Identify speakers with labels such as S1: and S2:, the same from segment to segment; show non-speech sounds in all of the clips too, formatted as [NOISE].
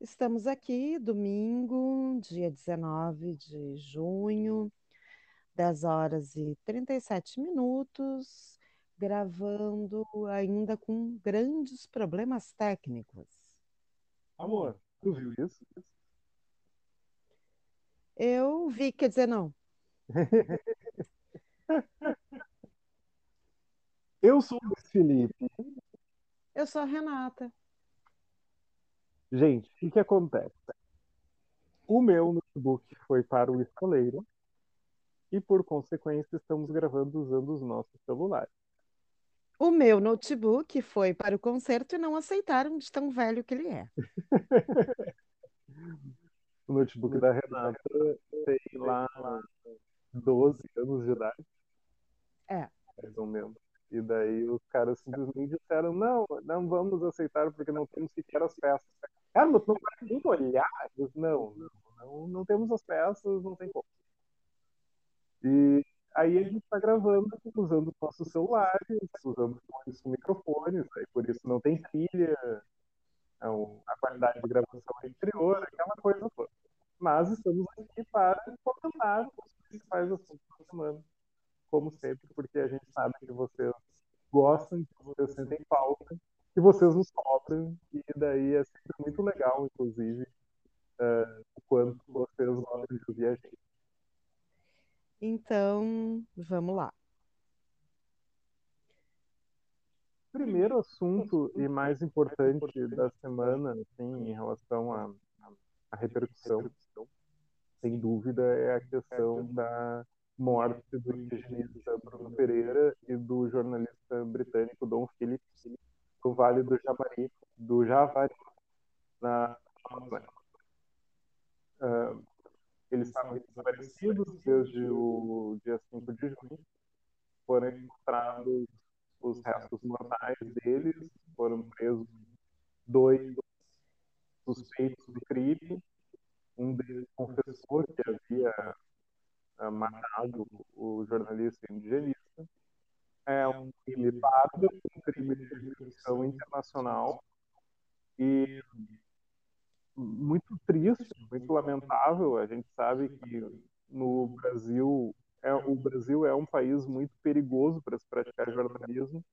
S1: Estamos aqui, domingo, dia 19 de junho, 10 horas e 37 minutos, gravando ainda com grandes problemas técnicos.
S2: Amor, tu viu isso?
S1: Eu vi, quer dizer, não. [LAUGHS]
S2: Eu sou o Luiz Felipe.
S1: Eu sou a Renata.
S2: Gente, o que, que acontece? O meu notebook foi para o estaleiro e, por consequência, estamos gravando usando os nossos celulares.
S1: O meu notebook foi para o concerto e não aceitaram de tão velho que ele é. [LAUGHS]
S2: o notebook da Renata tem lá 12 anos de idade.
S1: É.
S2: Mais ou menos. E daí os caras simplesmente disseram, não, não vamos aceitar porque não temos sequer as peças. Cara, não vai nem olhar? Não, não, não, não temos as peças, não tem como. E aí a gente está gravando usando nossos celulares, usando com microfones, aí por isso não tem trilha, então, a qualidade de gravação é inferior, aquela coisa toda. Mas estamos aqui para comentar os principais assuntos da semana, como sempre, porque a gente sabe que vocês gostam, que vocês sentem falta, que vocês nos cobram, e daí é sempre muito legal, inclusive, uh, o quanto vocês gostam de ouvir a gente.
S1: Então, vamos lá.
S2: Primeiro assunto e mais importante da semana, assim, em relação à, à repercussão, sem dúvida, é a questão da morte do indigenista Bruno Pereira e do jornalista britânico Don Phillips no Vale do Javari, do Javari, na Amazônia. Uh, eles estavam desaparecidos desde o dia 5 de junho. Foram encontrados os restos mortais deles, foram presos dois suspeitos do crime. Um deles confessou que havia matado o jornalista indigenista. É um crime bárbaro, um crime de jurisdição internacional e muito triste, muito lamentável. A gente sabe que no Brasil é, o Brasil é um país muito perigoso para se praticar jornalismo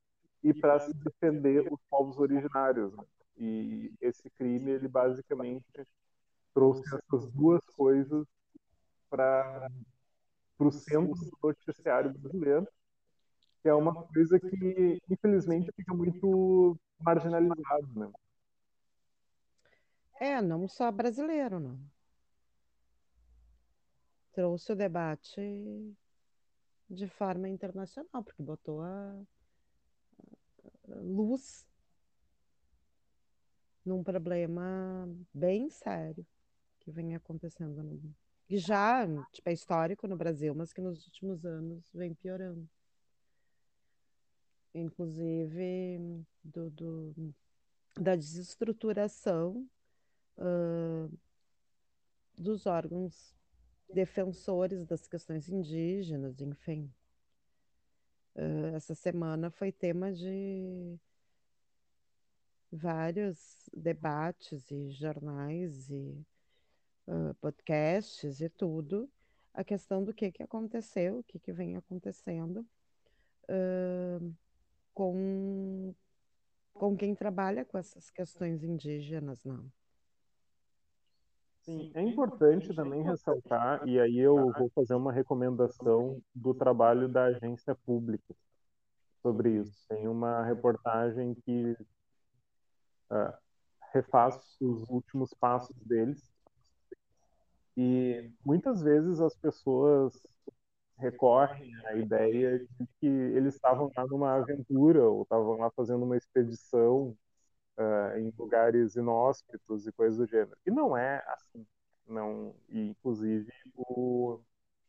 S2: e para se defender os povos originários. Né? E esse crime ele basicamente trouxe essas duas coisas para o centro do noticiário brasileiro, que é uma coisa que infelizmente fica muito marginalizado, né?
S1: É, não só brasileiro, não. Trouxe o debate de forma internacional, porque botou a, luz num problema bem sério que vem acontecendo no que já tipo, é histórico no Brasil, mas que nos últimos anos vem piorando. Inclusive do, do da desestruturação uh, dos órgãos defensores das questões indígenas, enfim. Uh, essa semana foi tema de vários debates e jornais e uh, podcasts e tudo, a questão do que, que aconteceu, o que, que vem acontecendo uh, com, com quem trabalha com essas questões indígenas, não.
S2: Sim, é importante também ressaltar, e aí eu vou fazer uma recomendação do trabalho da agência pública sobre isso. Tem uma reportagem que uh, refaz os últimos passos deles. E muitas vezes as pessoas recorrem à ideia de que eles estavam lá numa aventura ou estavam lá fazendo uma expedição uh, em lugares inóspitos e coisas do gênero. E não é assim. Não, e inclusive o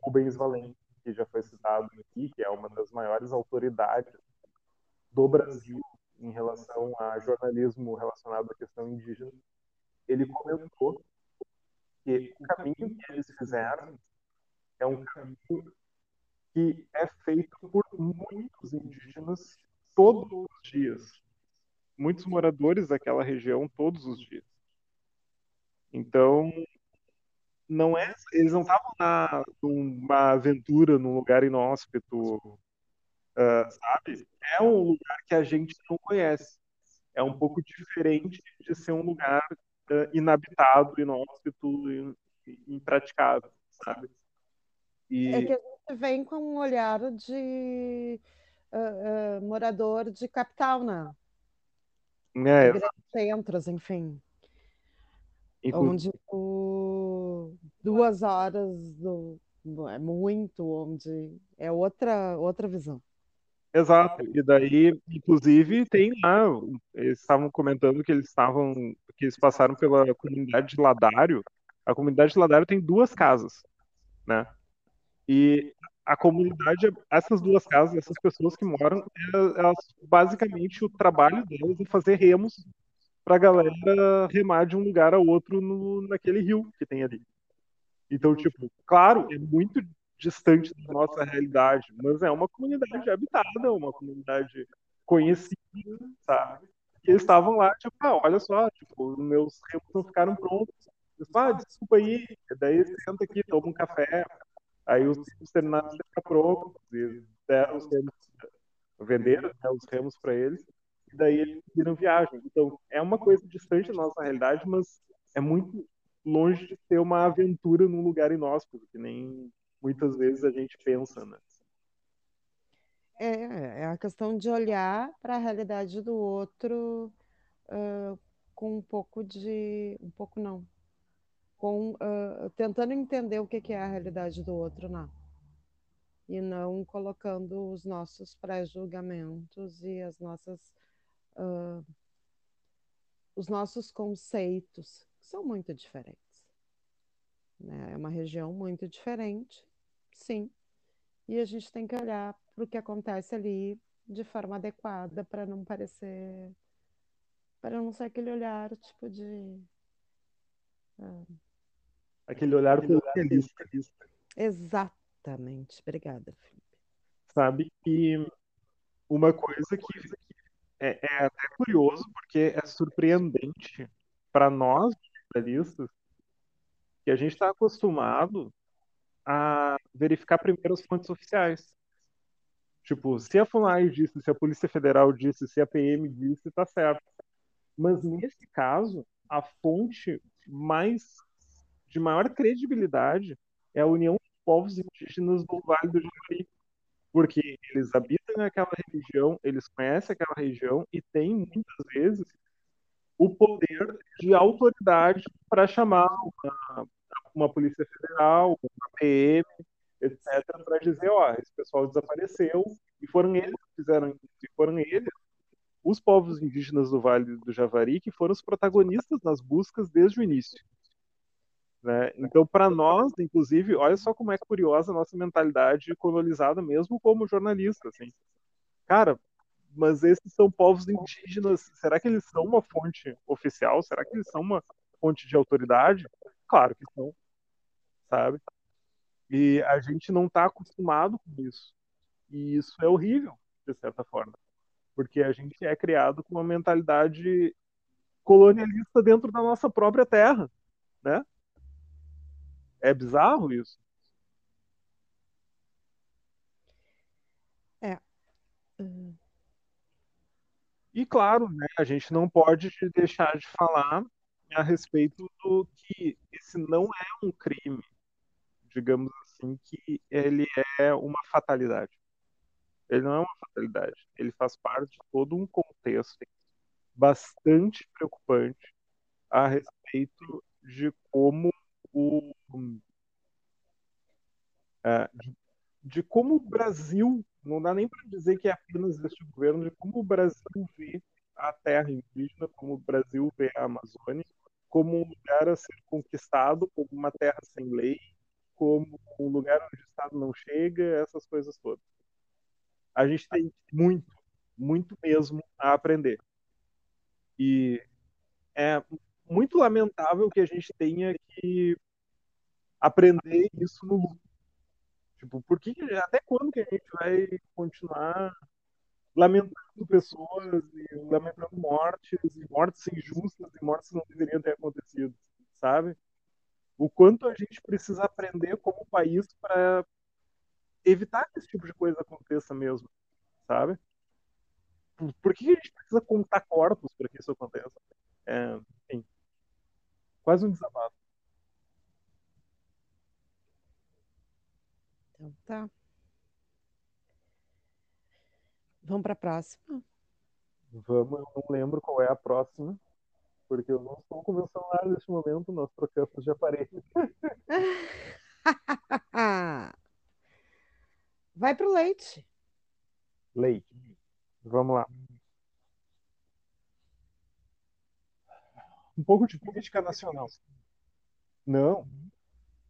S2: Rubens Valente, que já foi citado aqui, que é uma das maiores autoridades do Brasil em relação a jornalismo relacionado à questão indígena, ele comentou que o caminho que eles fizeram é um caminho que é feito por muitos indígenas todos os dias muitos moradores daquela região todos os dias. Então, não é, eles não estavam numa aventura num lugar inóspito, uh, sabe? É um lugar que a gente não conhece. É um pouco diferente de ser um lugar uh, inabitado, inóspito, impraticável, sabe?
S1: E... É que a gente vem com um olhar de uh, morador de capital, né? É, de centros, enfim. Onde o... duas horas do... é muito, onde é outra, outra visão.
S2: Exato. E daí, inclusive, tem lá, eles estavam comentando que eles estavam, que eles passaram pela comunidade de Ladário. A comunidade de Ladário tem duas casas, né? E a comunidade, essas duas casas, essas pessoas que moram, elas, basicamente o trabalho delas é fazer remos para a galera remar de um lugar a outro no, naquele rio que tem ali. Então, tipo, claro, é muito distante da nossa realidade, mas é uma comunidade habitada, uma comunidade conhecida, sabe? E eles estavam lá, tipo, ah, olha só, tipo, meus remos não ficaram prontos. Eles, ah, desculpa aí, daí senta aqui, toma um café, Aí os remos terminaram prontos, e deram os remos, venderam né, os remos para eles, e daí eles viram viagem. Então, é uma coisa distante da nossa realidade, mas é muito longe de ter uma aventura num lugar inóspito, que nem muitas vezes a gente pensa, né?
S1: É, é a questão de olhar para a realidade do outro uh, com um pouco de. Um pouco não, com uh, tentando entender o que, que é a realidade do outro, não. E não colocando os nossos pré-julgamentos e as nossas uh, os nossos conceitos, que são muito diferentes. Né? É uma região muito diferente, sim. E a gente tem que olhar para o que acontece ali de forma adequada para não parecer para não ser aquele olhar tipo de uh,
S2: aquele olhar colonialista.
S1: Exatamente. Obrigada, Felipe.
S2: Sabe que uma coisa que é, é até curioso, porque é surpreendente para nós, jornalistas, que a gente está acostumado a verificar primeiro as fontes oficiais. Tipo, se a FUNAI disse, se a Polícia Federal disse, se a PM disse, tá certo. Mas nesse caso, a fonte mais de maior credibilidade é a união dos povos indígenas do Vale do Javari, porque eles habitam naquela região, eles conhecem aquela região e têm muitas vezes o poder de autoridade para chamar uma, uma polícia federal, uma PM, etc, para dizer, ó, esse pessoal desapareceu e foram eles que fizeram isso, e foram eles os povos indígenas do Vale do Javari que foram os protagonistas nas buscas desde o início. Né? Então, para nós, inclusive, olha só como é curiosa a nossa mentalidade colonizada, mesmo como jornalista. Assim. Cara, mas esses são povos indígenas, será que eles são uma fonte oficial? Será que eles são uma fonte de autoridade? Claro que são, sabe? E a gente não está acostumado com isso. E isso é horrível, de certa forma. Porque a gente é criado com uma mentalidade colonialista dentro da nossa própria terra, né? É bizarro isso.
S1: É.
S2: E claro, né, a gente não pode deixar de falar a respeito do que esse não é um crime, digamos assim, que ele é uma fatalidade. Ele não é uma fatalidade, ele faz parte de todo um contexto bastante preocupante a respeito de como o, é, de, como o Brasil, não dá nem para dizer que é apenas este governo, de como o Brasil vê a terra indígena, como o Brasil vê a Amazônia, como um lugar a ser conquistado, como uma terra sem lei, como um lugar onde o Estado não chega, essas coisas todas. A gente tem muito, muito mesmo a aprender. E é muito lamentável que a gente tenha que aprender isso no luto. Tipo, por que, até quando que a gente vai continuar lamentando pessoas e lamentando mortes, e mortes injustas e mortes que não deveriam ter acontecido, sabe? O quanto a gente precisa aprender como país para evitar que esse tipo de coisa aconteça mesmo, sabe? Por que a gente precisa contar corpos para que isso aconteça? É, enfim, quase um desabafo.
S1: Então tá. Vamos para a próxima?
S2: Vamos, eu não lembro qual é a próxima, porque eu não estou com o meu celular neste momento, nós trocamos de aparelho. [LAUGHS]
S1: Vai pro leite.
S2: Leite. Vamos lá. Um pouco de política nacional. Não.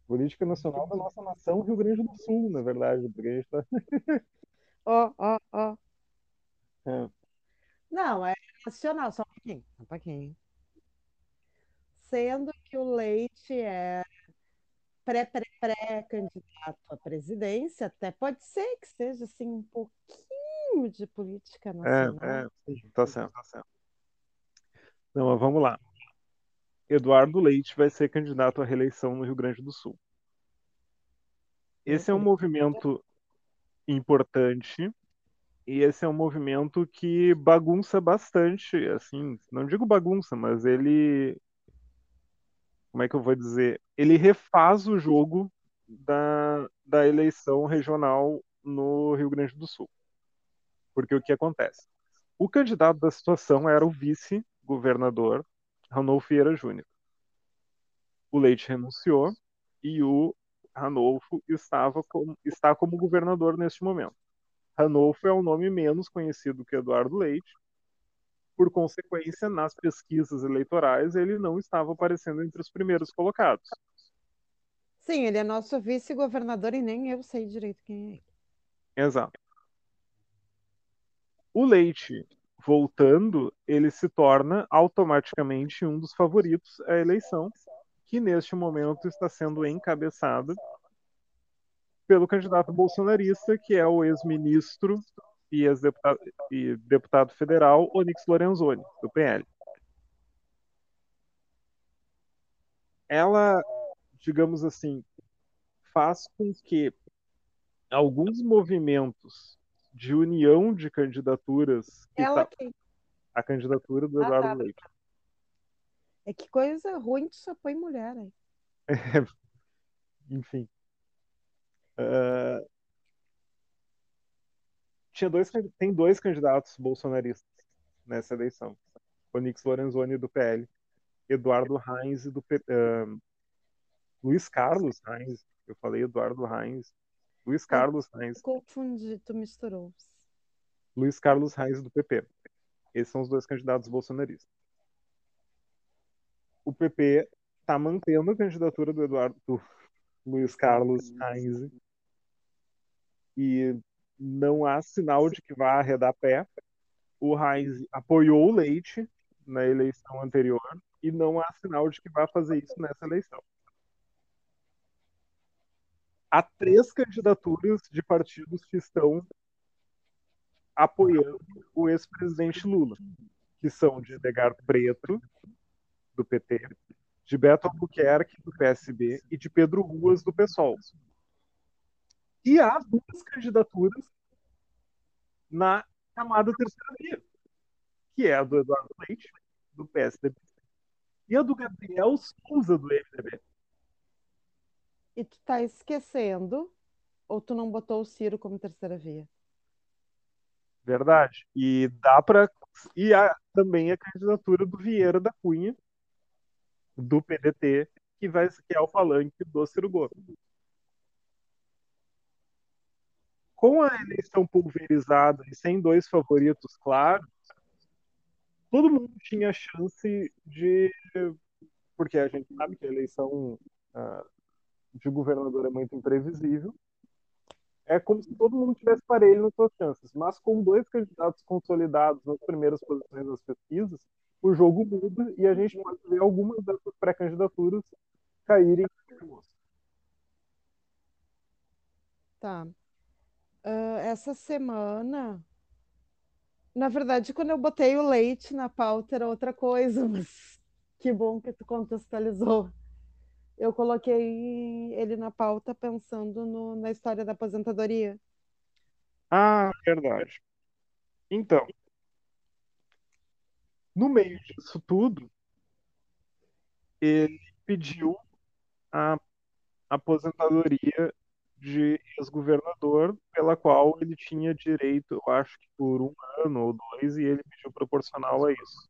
S2: Política nacional da nossa nação, Rio Grande do Sul, na verdade, tá...
S1: Ó, ó, ó.
S2: É.
S1: Não, é nacional, só um pouquinho. Um pouquinho. Sendo que o Leite é pré-pré-pré-candidato à presidência, até pode ser que seja assim um pouquinho de política nacional.
S2: É, é, tá certo, tá certo. Não, mas vamos lá. Eduardo Leite vai ser candidato à reeleição no Rio Grande do Sul. Esse é um movimento importante e esse é um movimento que bagunça bastante, assim, não digo bagunça, mas ele como é que eu vou dizer? Ele refaz o jogo da, da eleição regional no Rio Grande do Sul. Porque o que acontece? O candidato da situação era o vice-governador Ranolfo Vieira Júnior. O Leite renunciou e o Ranolfo estava como, está como governador neste momento. Ranolfo é um nome menos conhecido que Eduardo Leite. Por consequência, nas pesquisas eleitorais, ele não estava aparecendo entre os primeiros colocados.
S1: Sim, ele é nosso vice-governador e nem eu sei direito quem
S2: é. Exato. O Leite, voltando, ele se torna automaticamente um dos favoritos à eleição, que neste momento está sendo encabeçada pelo candidato bolsonarista, que é o ex-ministro e ex-deputado e deputado federal Onyx Lorenzoni, do PL. Ela, digamos assim, faz com que alguns movimentos de união de candidaturas.
S1: Ela
S2: tá...
S1: quem?
S2: A candidatura do Eduardo
S1: ah, tá.
S2: Leite.
S1: É que coisa ruim tu só põe mulher aí. [LAUGHS]
S2: Enfim. Uh, tinha dois, tem dois candidatos bolsonaristas nessa eleição. Onix Lorenzoni do PL, Eduardo Reins do uh, Luiz Carlos Reins. Eu falei Eduardo Reins. Luiz Carlos Reins.
S1: Confundi, tu misturou.
S2: Luiz Carlos Reins do PP. Esses são os dois candidatos bolsonaristas. O PP está mantendo a candidatura do Eduardo do Luiz Carlos Reins e não há sinal de que vá arredar pé. O Heinz apoiou o Leite na eleição anterior e não há sinal de que vá fazer isso nessa eleição. Há três candidaturas de partidos que estão apoiando o ex-presidente Lula, que são de Edgar Preto, do PT, de Beto Albuquerque, do PSB, e de Pedro Ruas, do PSOL. E há duas candidaturas na camada terceira via, que é a do Eduardo Leite, do PSDB, e a do Gabriel Souza, do MDB.
S1: E tu tá esquecendo, ou tu não botou o Ciro como terceira via?
S2: Verdade. E dá para e há também a candidatura do Vieira da Cunha, do PDT, que vai que é o palanque do Ciro Gomes. Com a eleição pulverizada e sem dois favoritos claros, todo mundo tinha chance de. Porque a gente sabe que a eleição uh, de governador é muito imprevisível. É como se todo mundo tivesse parelho nas suas chances. Mas com dois candidatos consolidados nas primeiras posições das pesquisas, o jogo muda e a gente pode ver algumas dessas pré-candidaturas caírem.
S1: Tá. Uh, essa semana, na verdade, quando eu botei o leite na pauta era outra coisa, [LAUGHS] mas que bom que tu contextualizou. eu coloquei ele na pauta pensando no, na história da aposentadoria.
S2: Ah, verdade. Então, no meio disso tudo, ele pediu a aposentadoria de ex-governador, pela qual ele tinha direito, eu acho que por um ano ou dois, e ele pediu proporcional a isso.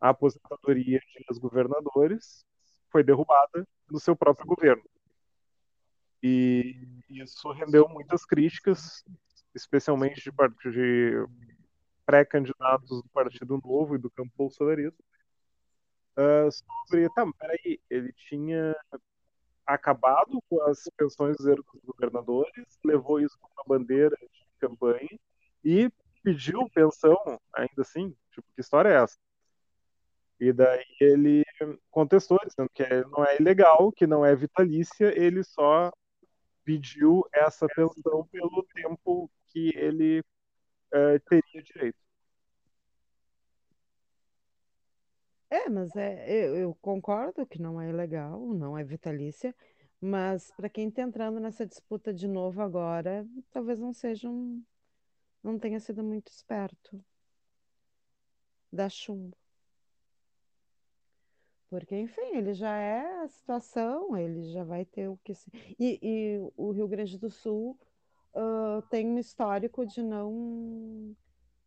S2: A aposentadoria de ex-governadores foi derrubada no seu próprio governo. E isso rendeu muitas críticas, especialmente de, de pré-candidatos do Partido Novo e do campo bolsonarista, uh, sobre, tá, peraí, ele tinha acabado com as pensões dos governadores, levou isso como uma bandeira de campanha e pediu pensão, ainda assim, tipo, que história é essa? E daí ele contestou, dizendo que não é ilegal, que não é vitalícia, ele só pediu essa pensão pelo tempo que ele uh, teria direito.
S1: É, mas é, eu, eu concordo que não é ilegal, não é vitalícia, mas para quem está entrando nessa disputa de novo agora, talvez não seja um, não tenha sido muito esperto. Dá chumbo. Porque, enfim, ele já é a situação, ele já vai ter o que. se- E, e o Rio Grande do Sul ah, tem um histórico de não,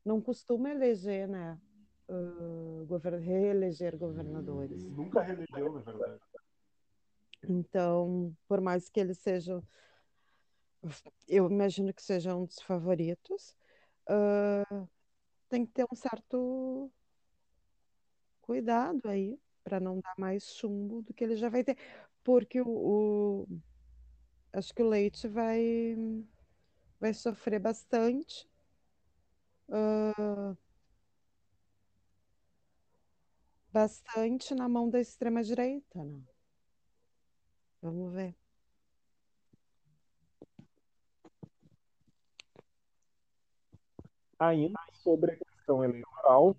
S1: não costuma eleger, né? Ah, gover- reeleger governadores.
S2: Nunca reelegeu, na verdade.
S1: Então, por mais que ele seja, eu imagino que seja um dos favoritos, ah, tem que ter um certo cuidado aí para não dar mais chumbo do que ele já vai ter, porque o, o- acho que o Leite vai vai sofrer bastante. ah, bastante na mão da extrema-direita, né? Vamos ver.
S2: Ainda sobre a questão eleitoral,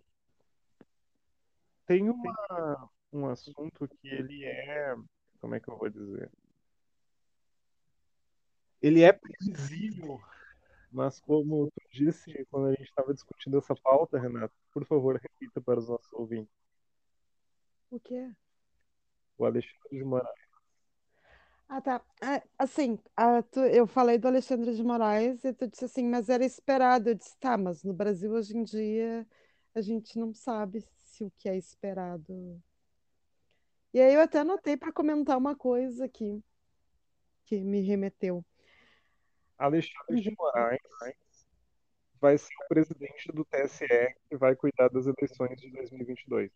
S2: tem uma, um assunto que ele é, como é que eu vou dizer? Ele é previsível, mas como tu disse quando a gente estava discutindo essa pauta, Renato, por favor, repita para os nossos ouvintes.
S1: O quê?
S2: O Alexandre de Moraes.
S1: Ah, tá. É, assim, ah, tu- eu falei do Alexandre de Moraes e tu disse assim, mas era esperado. Eu disse, tá, mas no Brasil hoje em dia a gente não sabe se o que é esperado. E aí eu até anotei para comentar uma coisa aqui que me remeteu.
S2: Alexandre de Moraes vai ser o presidente do TSE que vai cuidar das eleições de 2022.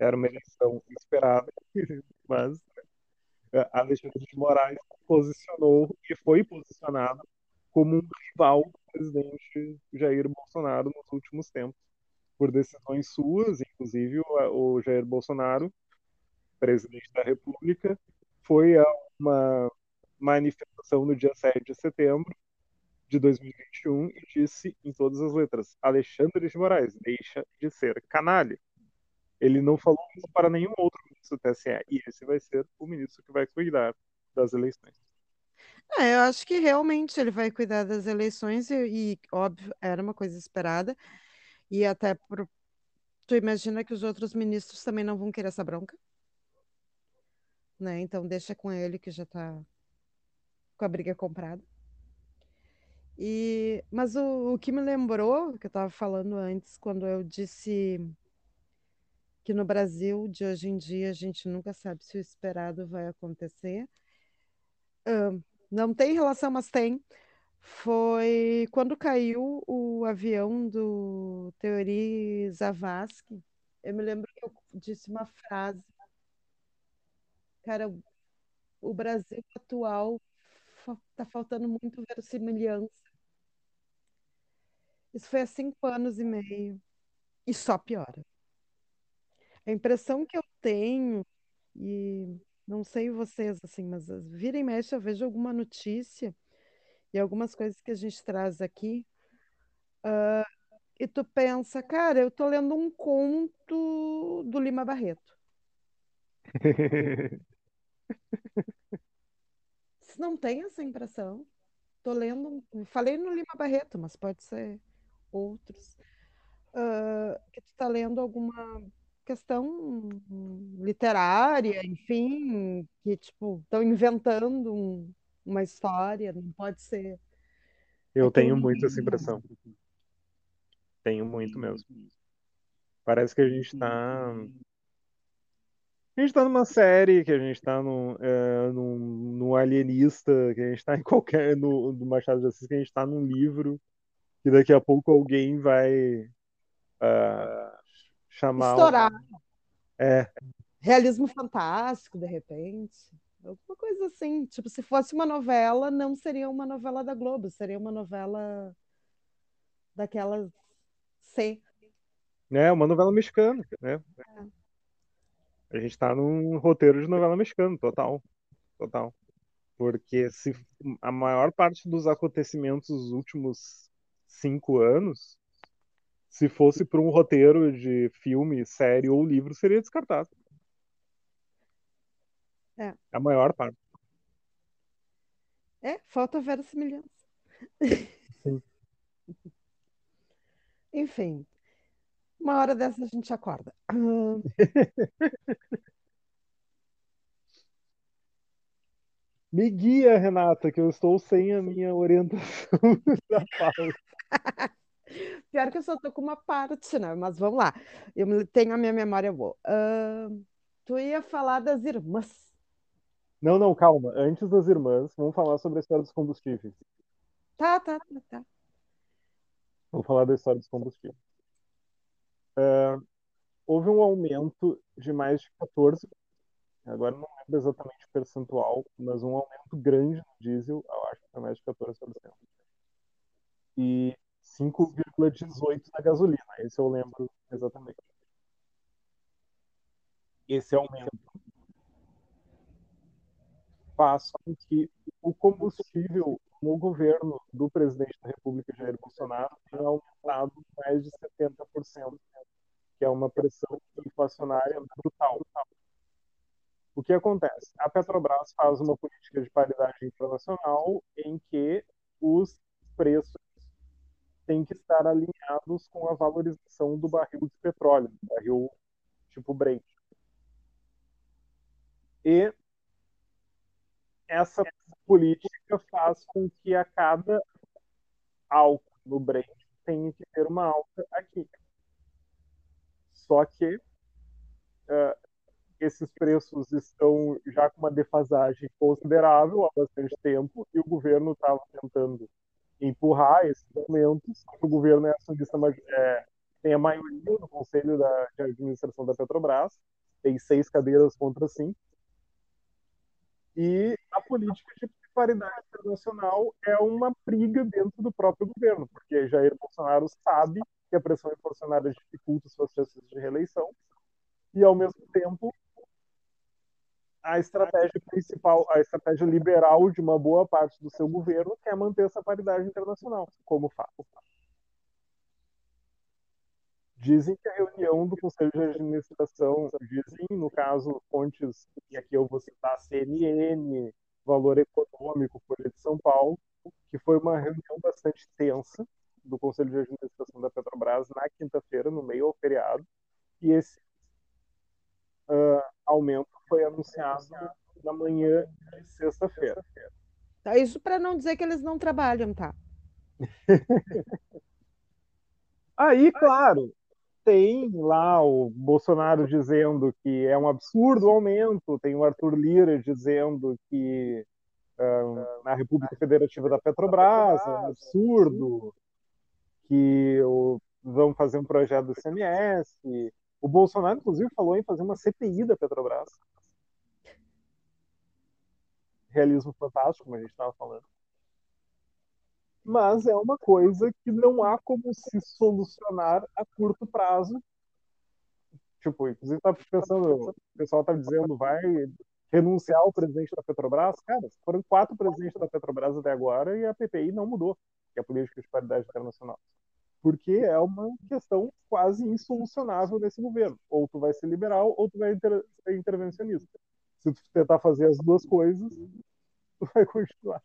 S2: Era uma eleição esperada, [LAUGHS] mas eh, Alexandre de Moraes posicionou e foi posicionado como um rival do presidente Jair Bolsonaro nos últimos tempos, por decisões suas, inclusive o Jair Bolsonaro, presidente da República, foi a uma manifestação no dia 7 de setembro de 2021 e disse em todas as letras: Alexandre de Moraes, deixa de ser canalha. Ele não falou isso para nenhum outro ministro do TSE, e esse vai ser o ministro que vai cuidar das eleições.
S1: É, eu acho que realmente ele vai cuidar das eleições e, e, óbvio, era uma coisa esperada. E até por... tu imagina que os outros ministros também não vão querer essa bronca, né? Então deixa com ele que já tá com a briga comprada. E, mas o, o que me lembrou, que eu estava falando antes, quando eu disse que no Brasil de hoje em dia a gente nunca sabe se o esperado vai acontecer. Ah, não tem relação, mas tem. Foi quando caiu o avião do Teori Zavascki. Eu me lembro que eu disse uma frase. Cara, o- Brasil atual fa- tá faltando muito verossimilhança. Isso foi há cinco anos e meio. E só piora. A impressão que eu tenho, e não sei vocês, assim, mas as- vira e mexe eu vejo alguma notícia e algumas coisas que a gente traz aqui, e tu pensa, cara, eu tô lendo um conto do Lima Barreto. [LAUGHS] Se não tem essa impressão, tô lendo, falei no Lima Barreto, mas pode ser outros, uh, que tu está lendo alguma questão literária, enfim, que tipo estão inventando um, uma história, não pode ser.
S2: Eu é tenho muito essa impressão. Tenho muito mesmo. Parece que a gente está a gente tá numa série, que a gente tá num, é, num, num alienista, que a gente tá em qualquer. No, do Machado de Assis, que a gente tá num livro, que daqui a pouco alguém vai uh, chamar.
S1: Estourar.
S2: É.
S1: Realismo fantástico, de repente. Alguma coisa assim. Tipo, se fosse uma novela, não seria uma novela da Globo, seria uma novela daquela C.
S2: É, uma novela mexicana, né? É. A gente tá num roteiro de novela mexicana, total. Total. Porque se a maior parte dos acontecimentos dos últimos cinco anos, se fosse para um roteiro de filme, série ou livro, seria descartado.
S1: É.
S2: A maior parte.
S1: É, falta verossimilhança.
S2: Sim. [LAUGHS]
S1: Enfim, uma hora dessa a gente acorda. [LAUGHS]
S2: Me guia, Renata, que eu estou sem a minha orientação [LAUGHS] da pauta.
S1: Pior que eu só estou com uma parte, né? Mas vamos lá. Eu tenho a minha memória boa. Uh, tu ia falar das irmãs.
S2: Não, não, calma. Antes das irmãs, vamos falar sobre a história dos combustíveis.
S1: Tá, tá, tá, tá.
S2: Vamos falar da história dos combustíveis. Uh, houve um aumento de mais de 14, agora não lembro exatamente o percentual, mas um aumento grande no diesel, eu acho que foi mais de 14%. E 5,18% na gasolina, esse eu lembro exatamente. Esse aumento faz com que o combustível no governo do presidente da República, Jair Bolsonaro, tenha aumentado mais de 70% que é uma pressão inflacionária brutal. O que acontece? A Petrobras faz uma política de paridade internacional em que os preços têm que estar alinhados com a valorização do barril de petróleo, barril tipo Brent. E essa política faz com que a cada alta no Brent tenha que ter uma alta aqui. Só que uh, esses preços estão já com uma defasagem considerável há bastante tempo e o governo estava tentando empurrar esses aumentos. O governo é acionista, é, tem a maioria no conselho da, de administração da Petrobras, tem seis cadeiras contra cinco. E a política de paridade internacional é uma briga dentro do próprio governo, porque Jair Bolsonaro sabe que a pressão inflacionária dificulta suas chances de reeleição, e ao mesmo tempo a estratégia principal, a estratégia liberal de uma boa parte do seu governo quer manter essa paridade internacional, como faz. Dizem que a reunião do Conselho de Administração, dizem, no caso, fontes, e aqui eu vou citar CNN, Valor Econômico, Folha de São Paulo, que foi uma reunião bastante tensa, do Conselho de Administração da Petrobras na quinta-feira, no meio ao feriado, e esse uh, aumento foi anunciado na manhã de sexta-feira.
S1: Tá, isso para não dizer que eles não trabalham, tá? [LAUGHS]
S2: Aí, claro, tem lá o Bolsonaro dizendo que é um absurdo o aumento, tem o Arthur Lira dizendo que uh, na República Federativa da Petrobras é um absurdo, que o, vão fazer um projeto do CMS. O Bolsonaro, inclusive, falou em fazer uma CPI da Petrobras. Realismo fantástico, como a gente estava falando. Mas é uma coisa que não há como se solucionar a curto prazo. Tipo, inclusive, está pensando, o pessoal está dizendo, vai renunciar ao presidente da Petrobras. Cara, foram quatro presidentes da Petrobras até agora e a PPI não mudou, que é a política de paridade internacional porque é uma questão quase insolucionável nesse governo. Ou tu vai ser liberal ou tu vai ser intervencionista. Se tu tentar fazer as duas coisas, [LAUGHS] vai continuar.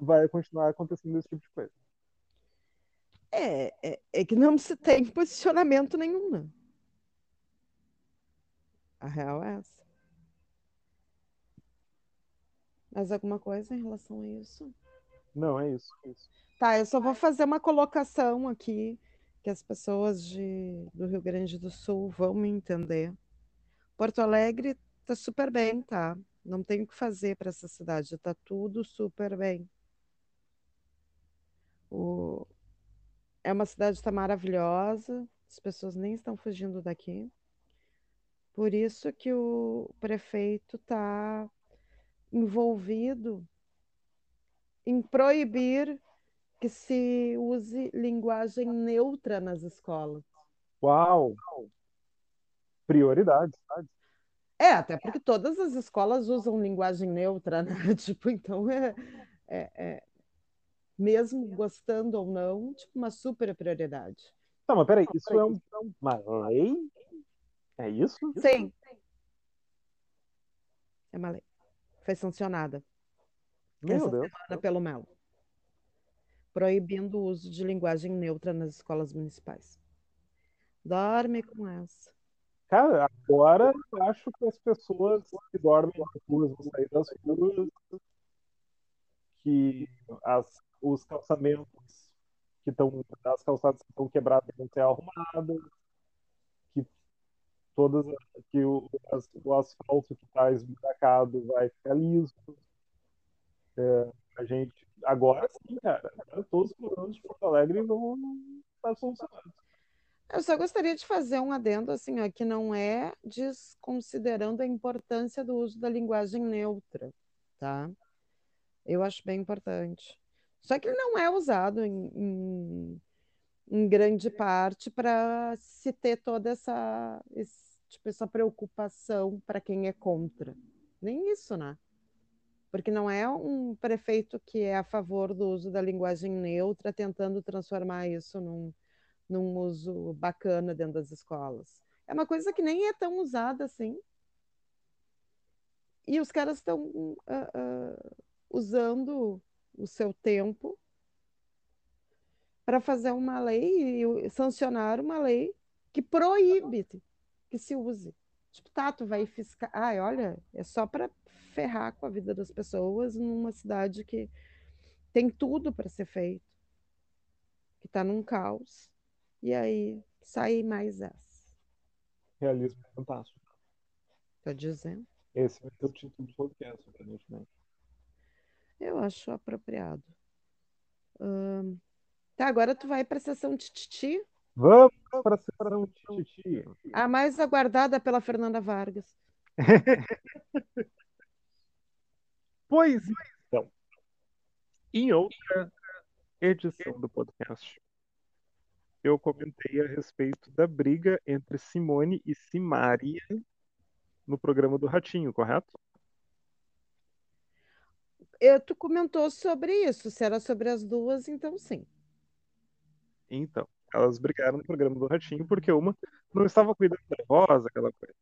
S2: Vai continuar acontecendo esse tipo de coisa.
S1: É, é, é que não se tem posicionamento nenhum, né? A real é essa. Mais alguma coisa em relação a isso?
S2: Não, é isso. É isso.
S1: Tá, eu só vou fazer uma colocação aqui que as pessoas de, do Rio Grande do Sul vão me entender. Porto Alegre tá super bem, tá? Não tem o que fazer para essa cidade, tá tudo super bem. O... É uma cidade tá maravilhosa, as pessoas nem estão fugindo daqui. Por isso que o prefeito está envolvido em proibir que se use linguagem neutra nas escolas.
S2: Uau! Prioridades.
S1: É, até porque todas as escolas usam linguagem neutra, né? [LAUGHS] Tipo, então é, é, é, mesmo gostando ou não, tipo, uma super prioridade.
S2: Tá, mas peraí, isso é um, uma lei? É isso?
S1: Sim. É uma lei. Foi sancionada.
S2: Meu essa Deus.
S1: semana pelo Melo. Proibindo o uso de linguagem neutra nas escolas municipais. Dorme com essa.
S2: Cara, agora eu acho que as pessoas que dormem nas ruas vão sair das ruas, que as, os calçamentos que estão, as calçadas que estão quebradas vão ser arrumadas, que todas, que o, as, o asfalto que está esburacado vai ficar liso. É, a gente, agora sim, cara, todos os problemas de Porto Alegre vão estar solucionados.
S1: Eu só gostaria de fazer um adendo assim, ó, que não é desconsiderando a importância do uso da linguagem neutra, tá? Eu acho bem importante. Só que ele não é usado em, em, em grande parte para se ter toda essa, esse, tipo, essa preocupação para quem é contra. Nem isso, né? Porque não é um prefeito que é a favor do uso da linguagem neutra tentando transformar isso num, num uso bacana dentro das escolas. É uma coisa que nem é tão usada assim. E os caras estão uh, uh, usando o seu tempo para fazer uma lei e sancionar uma lei que proíbe que se use. Tipo, tá, tu vai fiscal. Ai, olha, é só para ferrar com a vida das pessoas numa cidade que tem tudo para ser feito, que está num caos. E aí sai mais essa.
S2: Realismo fantástico.
S1: Tô dizendo.
S2: Esse vai ser o título do podcast, aparentemente.
S1: Eu acho apropriado. Hum... Tá, agora tu vai para a sessão de Titi.
S2: Vamos para a sessão de Titi.
S1: A mais aguardada pela Fernanda Vargas. [LAUGHS]
S2: pois então, em outra edição do podcast, eu comentei a respeito da briga entre Simone e Simaria no programa do Ratinho, correto?
S1: Eu, tu comentou sobre isso. Se era sobre as duas, então sim.
S2: Então, elas brigaram no programa do Ratinho porque uma não estava cuidando da voz, aquela coisa.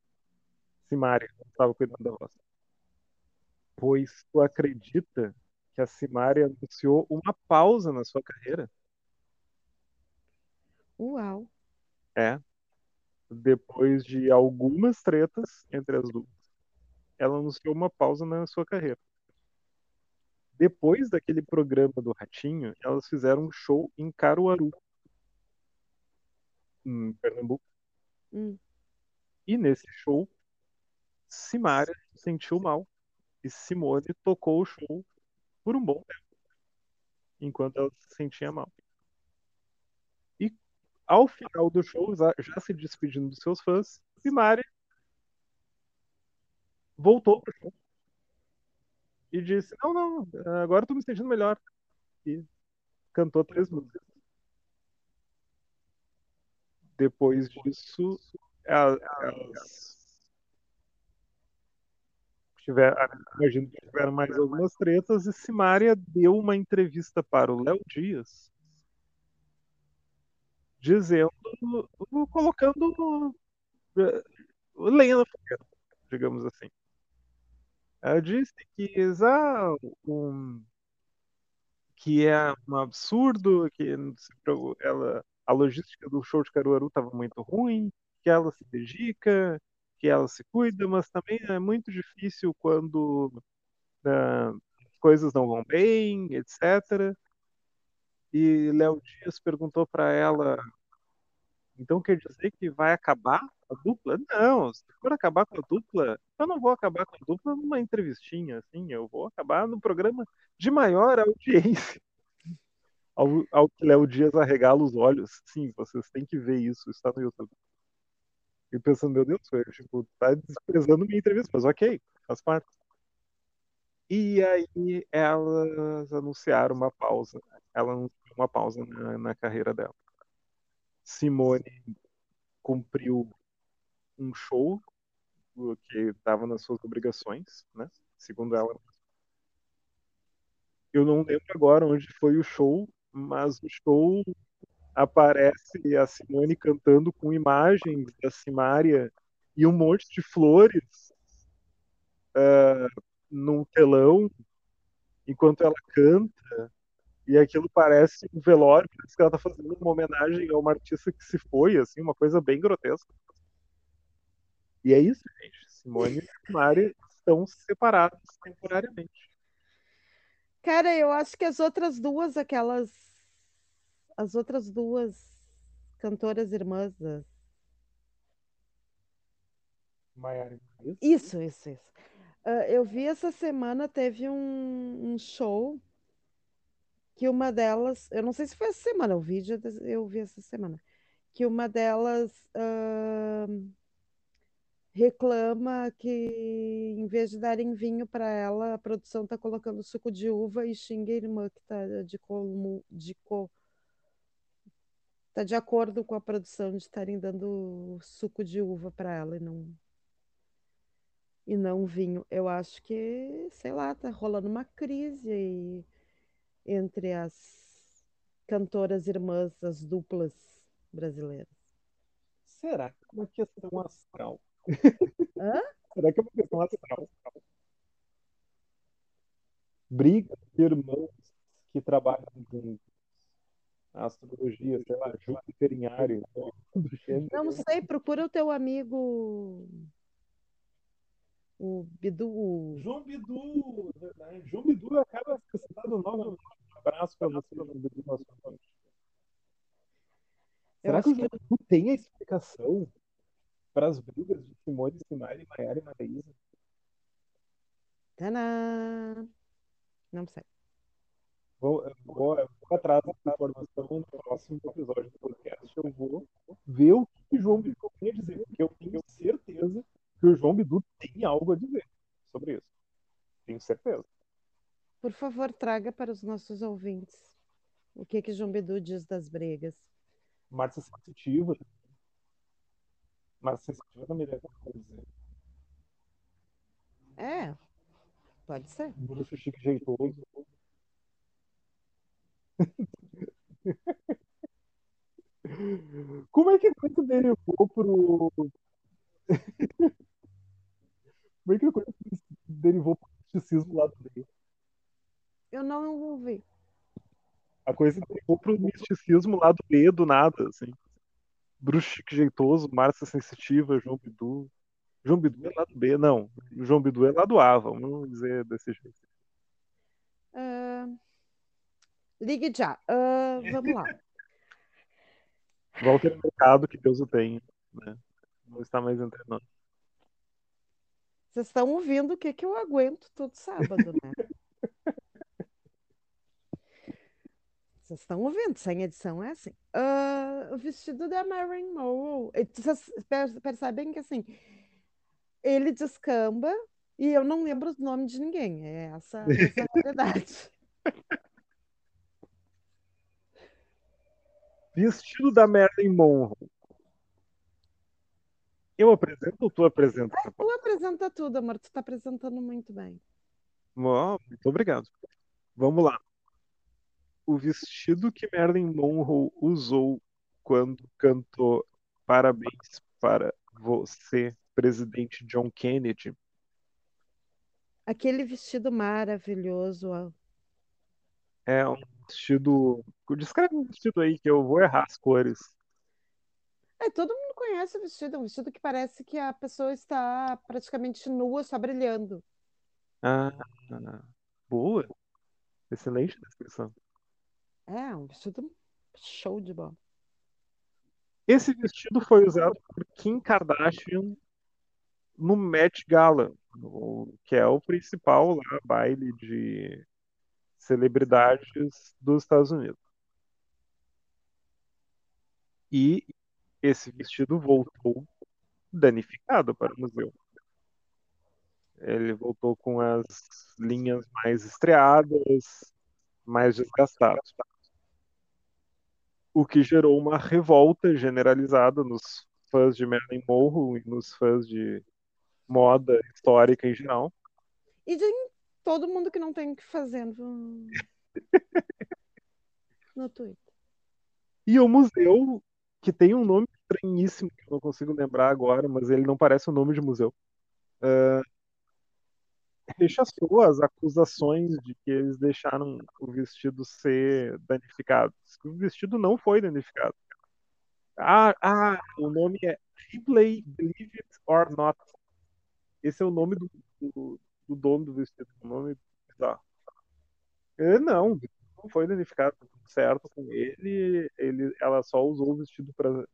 S2: Simaria não estava cuidando da voz. Pois tu acredita que a Simaria anunciou uma pausa na sua carreira?
S1: Uau!
S2: É. Depois de algumas tretas entre as duas, ela anunciou uma pausa na sua carreira. Depois daquele programa do Ratinho, elas fizeram um show em Caruaru, em Pernambuco.
S1: Hum.
S2: E nesse show, Simária sentiu mal e Simone tocou o show por um bom tempo, enquanto ela se sentia mal. E ao final do show, já se despedindo dos seus fãs, Simária voltou pro show e disse: Não, não, agora eu tô me sentindo melhor. E cantou três músicas. Depois disso, elas tiveram, imagino que tiveram mais algumas tretas, e Simária deu uma entrevista para o Léo Dias, dizendo, colocando uh, lenha na fogueira, digamos assim. Ela disse que ah, um, que é um absurdo, que ela, a logística do show de Caruaru estava muito ruim, que ela se dedica, que ela se cuida, mas também é muito difícil quando uh, coisas não vão bem, etc. E Léo Dias perguntou para ela então quer dizer que vai acabar a dupla? Não, se for acabar com a dupla, eu não vou acabar com a dupla numa entrevistinha, assim, eu vou acabar no programa de maior audiência. [LAUGHS] Ao, ao que Léo Dias arregala os olhos. Sim, vocês têm que ver isso, está no YouTube. E pensando, meu Deus, eu, tipo, tá desprezando minha entrevista, mas ok, faz parte. E aí elas anunciaram uma pausa. Ela anunciou uma pausa na, na carreira dela. Simone cumpriu um show que estava nas suas obrigações, né? Segundo ela. Eu não lembro agora onde foi o show, mas o show aparece a Simone cantando com imagens da Simária e um monte de flores uh, num telão enquanto ela canta e aquilo parece um velório, parece que ela tá fazendo uma homenagem a uma artista que se foi, assim, uma coisa bem grotesca. E é isso, gente. Simone e Mari estão separados temporariamente.
S1: Cara, eu acho que as outras duas, aquelas. As outras duas cantoras irmãs das.
S2: Maiara.
S1: Isso, isso, isso. Uh, eu vi essa semana, teve um, um show que uma delas, eu não sei se foi essa semana, o vídeo eu vi essa semana, que uma delas uh, reclama que em vez de darem vinho para ela, a produção está colocando suco de uva e xinga a irmã que está de como de co tá de acordo com a produção de estarem dando suco de uva para ela e não e não vinho. Eu acho que, sei lá, tá rolando uma crise e entre as cantoras irmãs, as duplas brasileiras?
S2: Será que é uma questão astral?
S1: Hã?
S2: Será que é uma questão astral? Briga de irmãos que trabalham com astrologia, sei lá, Júpiter em Ares.
S1: Não sei, procura o teu amigo o Bidu.
S2: João Bidu, verdade. João Bidu acaba citado novamente. Um abraço para você, João Bidu, nosso Será que o João Bidu tem a explicação para as brigas de Simone, Simari, Maiara e Maraísa?
S1: Tadã! Não sei.
S2: Vou, vou, vou atrás dessa informação no próximo episódio do podcast. Eu vou ver o que o João Bidu tem a dizer, porque eu tenho certeza que o João Bidu tem algo a dizer sobre isso. Tenho certeza.
S1: Por favor, traga para os nossos ouvintes o que que João Bidu diz das brigas.
S2: Márcia Sensitiva. Márcia Sensitiva também deve dizer.
S1: É, pode ser.
S2: Bruxo chique jeitoso. Como é que a coisa derivou pro. Como é que a coisa derivou pro misticismo lá do meio?
S1: Eu não ouvi.
S2: A coisa derivou pro misticismo lá do B, do nada, assim. Bruxo Chique Jeitoso, Márcia Sensitiva, João Bidu. João Bidu é lá do B, não. João Bidu é lá do A, vamos dizer desse jeito.
S1: Uh... Ligue já. Uh, vamos lá. [LAUGHS]
S2: Walter Mercado, que Deus o tenha. Né? Não está mais entre nós.
S1: Vocês estão ouvindo o que, que eu aguento todo sábado, né? Vocês estão ouvindo, sem edição é assim. Uh, o vestido da Marilyn Monroe. Vocês percebem que assim, ele descamba e eu não lembro o nome de ninguém. É essa, [LAUGHS] essa a realidade.
S2: Vestido da Marilyn Monroe. Eu apresento ou tu apresenta?
S1: É, tu apresenta tudo, amor. Tu tá apresentando muito bem.
S2: Oh, muito obrigado. Vamos lá. O vestido que Marilyn Monroe usou quando cantou Parabéns para você presidente John Kennedy.
S1: Aquele vestido maravilhoso. ó.
S2: É um vestido. Descreve um vestido aí que eu vou errar as cores.
S1: É, todo mundo conhece o vestido. É um vestido que parece que a pessoa está praticamente nua, só brilhando.
S2: Ah, boa. Excelente descrição.
S1: É, um vestido show de bola.
S2: Esse vestido foi usado por Kim Kardashian no Met Gala, que é o principal lá, baile de celebridades dos Estados Unidos. E esse vestido voltou danificado para o museu. Ele voltou com as linhas mais estriadas, mais desgastadas. O que gerou uma revolta generalizada nos fãs de Marilyn Monroe e nos fãs de moda histórica em geral.
S1: E de todo mundo que não tem o que fazer no, [LAUGHS] no Twitter.
S2: E o museu, que tem um nome estranhíssimo, que eu não consigo lembrar agora, mas ele não parece um nome de museu, ah, rechaçou as acusações de que eles deixaram o vestido ser danificado. O vestido não foi danificado. Ah, ah, o nome é Ripley Believe It or Not. Esse é o nome do, do, do dono do vestido. O nome bizarro. É, não foi danificado, tá tudo certo com ele. ele ela só usou o vestido para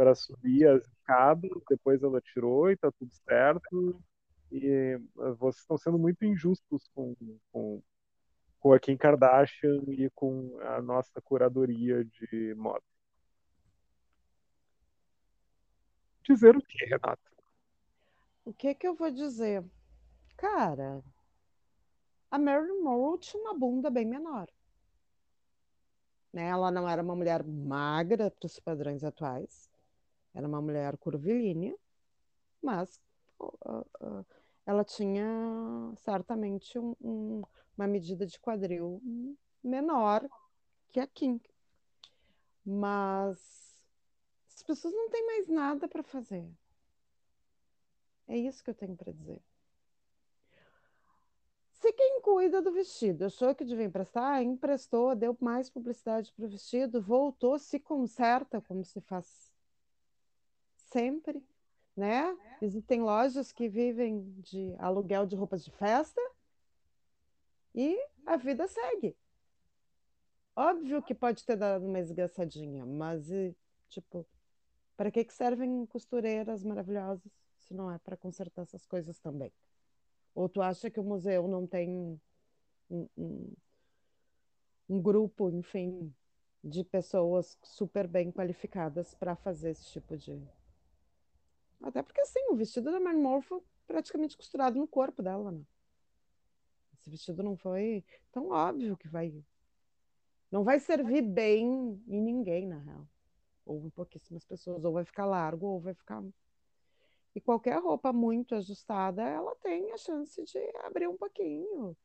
S2: para subir as escadas, depois ela tirou e tá tudo certo. E eh, vocês estão sendo muito injustos com, com, com a Kim Kardashian e com a nossa curadoria de moda. Dizer o que, Renata?
S1: O que que eu vou dizer? Cara, a Marilyn Monroe tinha uma bunda bem menor. Né? Ela não era uma mulher magra para os padrões atuais. Era uma mulher curvilínea, mas uh, uh, ela tinha certamente um- um- uma medida de quadril menor que a Kim. Mas as pessoas não têm mais nada para fazer. É isso que eu tenho para dizer. Cuida do vestido achou que devia emprestar, emprestou, deu mais publicidade para o vestido, voltou, se conserta como se faz sempre, né? Existem lojas que vivem de aluguel de roupas de festa e a vida segue. Óbvio que pode ter dado uma esgaçadinha, mas tipo, para que que servem costureiras maravilhosas se não é para consertar essas coisas também? Ou tu acha que o museu não tem um, um- um grupo, enfim, de pessoas super bem qualificadas para fazer esse tipo de. Até porque, assim, o vestido da foi praticamente costurado no corpo dela, né? Esse vestido não foi tão óbvio que vai. Não vai servir bem em ninguém, na real. Ou em pouquíssimas pessoas. Ou vai ficar largo, ou vai ficar. E qualquer roupa muito ajustada, ela tem a chance de abrir um pouquinho.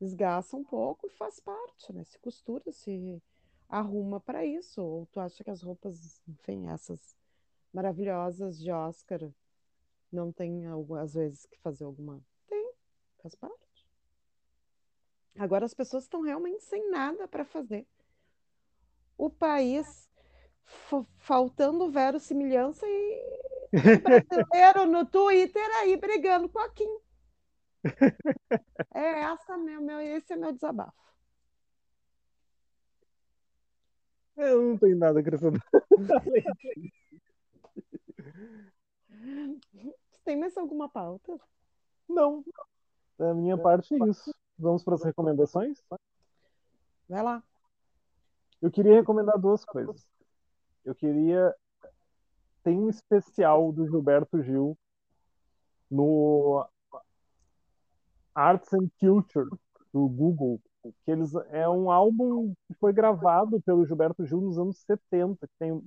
S1: Desgasta um pouco e faz parte, né? Se costura, se arruma para isso. Ou tu acha que as roupas, enfim, essas maravilhosas de Oscar não tem às vezes que fazer alguma. Tem, faz parte. Agora as pessoas estão realmente sem nada para fazer. O país fa- faltando verossimilhança e brasileiro no Twitter aí brigando com a Kim. É essa meu, meu, esse é meu desabafo.
S2: Eu não tenho nada a acrescentar.
S1: Tem mais alguma pauta?
S2: Não. Da minha parte é isso. Vamos para as recomendações?
S1: Vai lá.
S2: Eu queria recomendar duas coisas. Eu queria. Tem um especial do Gilberto Gil no Arts and Culture do Google, que eles é um álbum que foi gravado pelo Gilberto Gil nos anos 70, que tem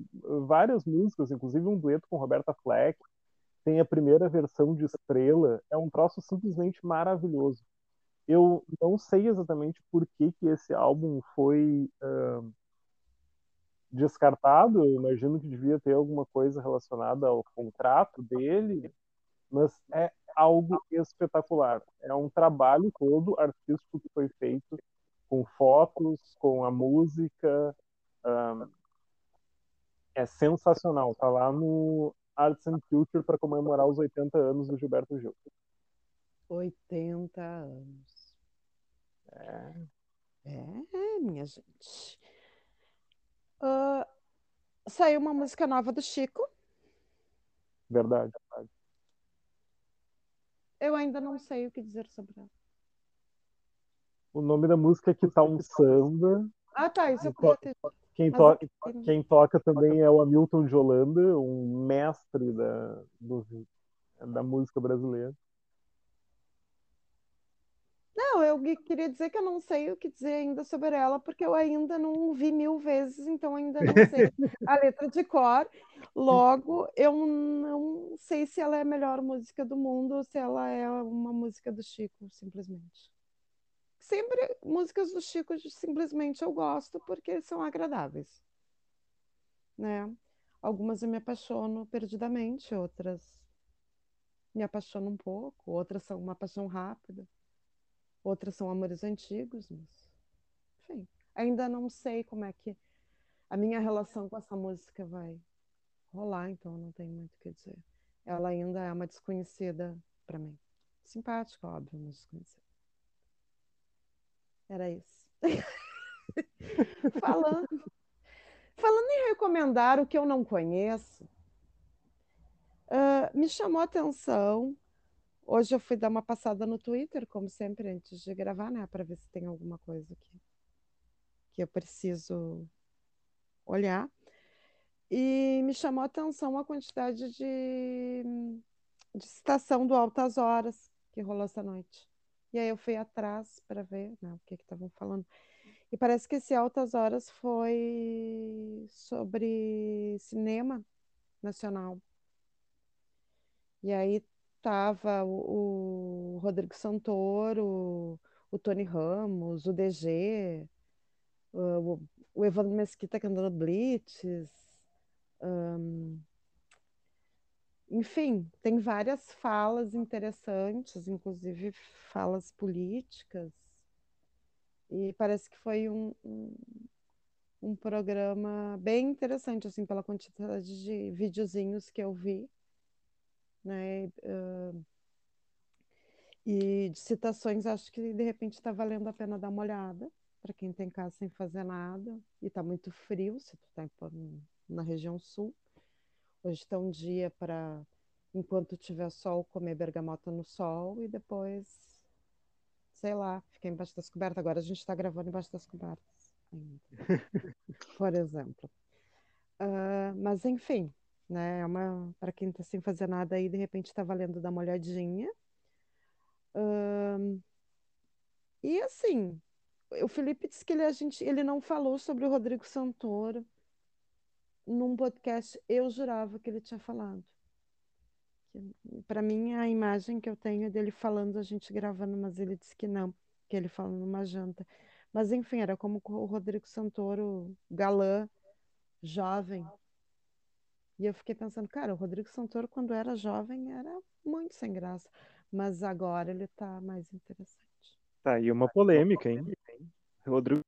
S2: várias músicas, inclusive um dueto com Roberta Fleck, tem a primeira versão de Estrela, é um troço simplesmente maravilhoso. Eu não sei exatamente por que, que esse álbum foi ah, descartado, imagino que devia ter alguma coisa relacionada ao contrato dele, mas é algo espetacular. É um trabalho todo artístico que foi feito com fotos, com a música. Um, é sensacional. Tá lá no Arts and Culture para comemorar os 80 anos do Gilberto Gil.
S1: 80 anos.
S2: É.
S1: É, minha gente. Uh, saiu uma música nova do Chico.
S2: Verdade, verdade.
S1: Eu ainda não sei o que dizer sobre ela.
S2: O nome da música é Que Tá um Samba.
S1: Ah, tá, isso eu podia ter.
S2: Quem, to quem toca também é o Hamilton de Holanda, um mestre da, do, da música brasileira.
S1: Não, eu queria dizer que eu não sei o que dizer ainda sobre ela, porque eu ainda não vi mil vezes, então ainda não sei a [LAUGHS] letra de cor. Logo, eu não sei se ela é a melhor música do mundo ou se ela é uma música do Chico, simplesmente. Sempre músicas do Chico, simplesmente eu gosto porque são agradáveis. Né? Algumas eu me apaixono perdidamente, outras me apaixono um pouco, outras são uma paixão rápida. Outras são amores antigos, mas enfim, ainda não sei como é que a minha relação com essa música vai rolar, então não tenho muito o que dizer. Ela ainda é uma desconhecida para mim. Simpática, óbvio, mas desconhecida. Era isso. [LAUGHS] falando, falando em recomendar o que eu não conheço, uh, me chamou a atenção Hoje eu fui dar uma passada no Twitter, como sempre, antes de gravar, né? Para ver se tem alguma coisa que, que eu preciso olhar. E me chamou a atenção a quantidade de, de citação do Altas Horas que rolou essa noite. E aí eu fui atrás para ver né, o que estavam falando. E parece que esse Altas Horas foi sobre cinema nacional. E aí Tava o, o Rodrigo Santoro, o Tony Ramos, o DG, o, o Evandro Mesquita cantando Blitz. Um, enfim, tem várias falas interessantes, inclusive falas políticas. E parece que foi um, um, um programa bem interessante, assim, pela quantidade de videozinhos que eu vi né? Uh, e de citações, acho que de repente está valendo a pena dar uma olhada para quem tem casa sem fazer nada e está muito frio, se tu está na região sul. Hoje está um dia para, enquanto tiver sol, comer bergamota no sol e depois, sei lá, ficar embaixo das cobertas. Agora a gente está gravando embaixo das cobertas ainda, [LAUGHS] por exemplo. Uh, mas enfim, né? É uma para quem está sem fazer nada aí, de repente está valendo dar uma olhadinha. e assim, o Felipe disse que ele, a gente, ele não falou sobre o Rodrigo Santoro num podcast. Eu jurava que ele tinha falado. Para mim, a imagem que eu tenho é dele falando, a gente gravando, mas ele disse que não, que ele falou numa janta. Mas enfim, era como o Rodrigo Santoro, galã, jovem, e eu fiquei pensando, cara, o Rodrigo Santoro, quando era jovem, era muito sem graça. Mas agora ele tá mais interessante.
S2: Tá aí uma polêmica, hein? O Rodrigo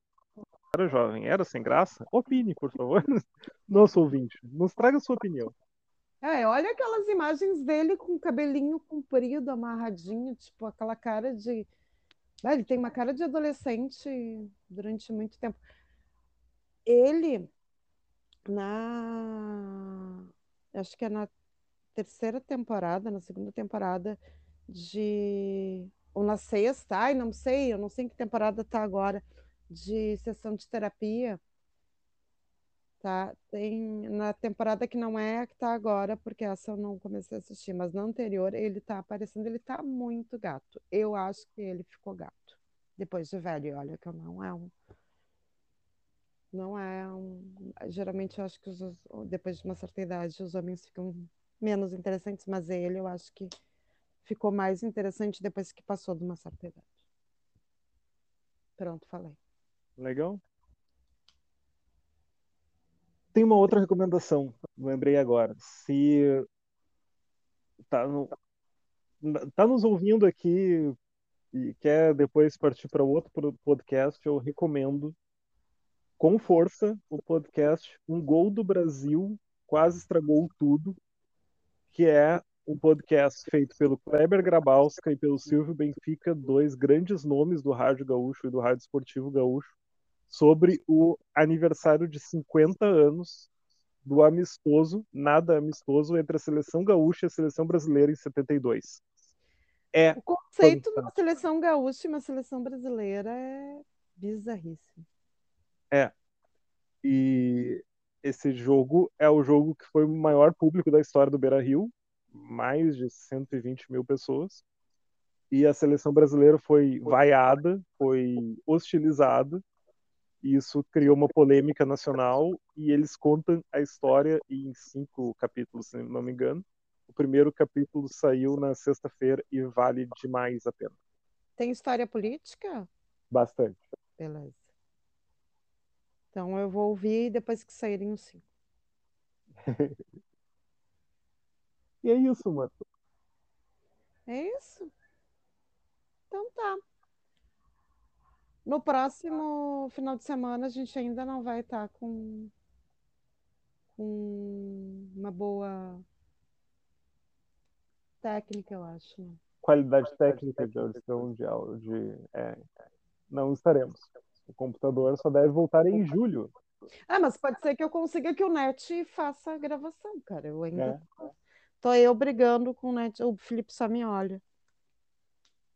S2: era jovem, era sem graça? Opine, por favor. [LAUGHS] Nosso ouvinte, nos traga a sua opinião.
S1: É, olha aquelas imagens dele com o cabelinho comprido, amarradinho, tipo aquela cara de. Ah, ele tem uma cara de adolescente durante muito tempo. Ele na acho que é na terceira temporada, na segunda temporada de ou na sexta, ai, não sei, eu não sei em que temporada tá agora de sessão de terapia. Tá? Tem na temporada que não é a que tá agora, porque essa eu não comecei a assistir, mas na anterior ele tá aparecendo, ele tá muito gato. Eu acho que ele ficou gato. Depois de velho, olha que eu não é um não é um... Geralmente eu acho que os, depois de uma certa idade os homens ficam menos interessantes, mas ele eu acho que ficou mais interessante depois que passou de uma certa idade. Pronto, falei.
S2: Legal. Tem uma outra recomendação, lembrei agora. Se tá no tá nos ouvindo aqui e quer depois partir para outro podcast, eu recomendo com força o podcast Um Gol do Brasil Quase Estragou Tudo, que é um podcast feito pelo Kleber Grabowska e pelo Silvio Benfica, dois grandes nomes do rádio gaúcho e do rádio esportivo gaúcho, sobre o aniversário de 50 anos do amistoso, nada amistoso, entre a seleção gaúcha e a seleção brasileira em 72.
S1: É o conceito de uma seleção gaúcha e uma seleção brasileira é bizarríssimo.
S2: É. E esse jogo é o jogo que foi o maior público da história do Beira Rio, mais de 120 mil pessoas. E a seleção brasileira foi vaiada, foi hostilizada, e isso criou uma polêmica nacional. E eles contam a história em cinco capítulos, se não me engano. O primeiro capítulo saiu na sexta-feira e vale demais a pena.
S1: Tem história política?
S2: Bastante.
S1: Beleza. Então eu vou ouvir depois que saírem os cinco. [LAUGHS]
S2: e é isso, mano.
S1: É isso? Então tá. No próximo final de semana a gente ainda não vai estar tá com, com uma boa técnica, eu acho. Né?
S2: Qualidade, Qualidade técnica, de audição de áudio. É, não estaremos. O computador só deve voltar em julho.
S1: Ah, mas pode ser que eu consiga que o NET faça a gravação, cara. Eu ainda é. tô, eu brigando com o NET. O Felipe só me olha.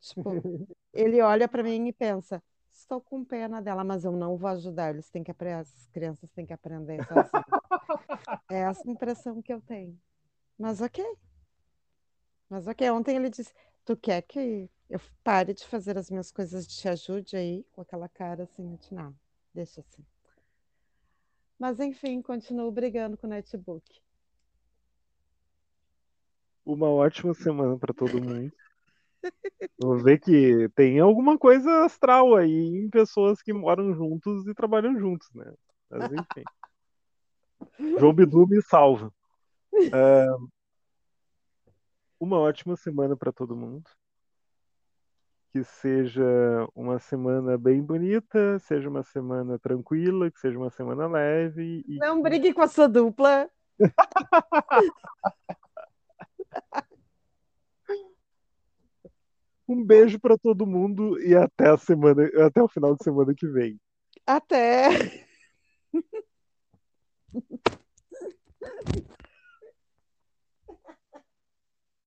S1: Tipo, [LAUGHS] ele olha para mim e pensa: estou com pena dela, mas eu não vou ajudar. Eles têm que aprender, as crianças têm que aprender sozinhas. [LAUGHS] é essa impressão que eu tenho. Mas ok. Mas ok, ontem ele disse: Tu quer que eu pare de fazer as minhas coisas de te ajude aí? Com aquela cara assim, te não, deixa assim. Mas enfim, continuo brigando com o netbook.
S2: Uma ótima semana para todo mundo. Vamos ver que tem alguma coisa astral aí em pessoas que moram juntos e trabalham juntos, né? Mas enfim. [LAUGHS] João Bidu me salva. Uh, uma ótima semana para todo mundo que seja uma semana bem bonita, seja uma semana tranquila, que seja uma semana leve.
S1: E... Não brigue com a sua dupla. [LAUGHS]
S2: um beijo para todo mundo e até a semana, até o final de semana que vem.
S1: Até. [LAUGHS]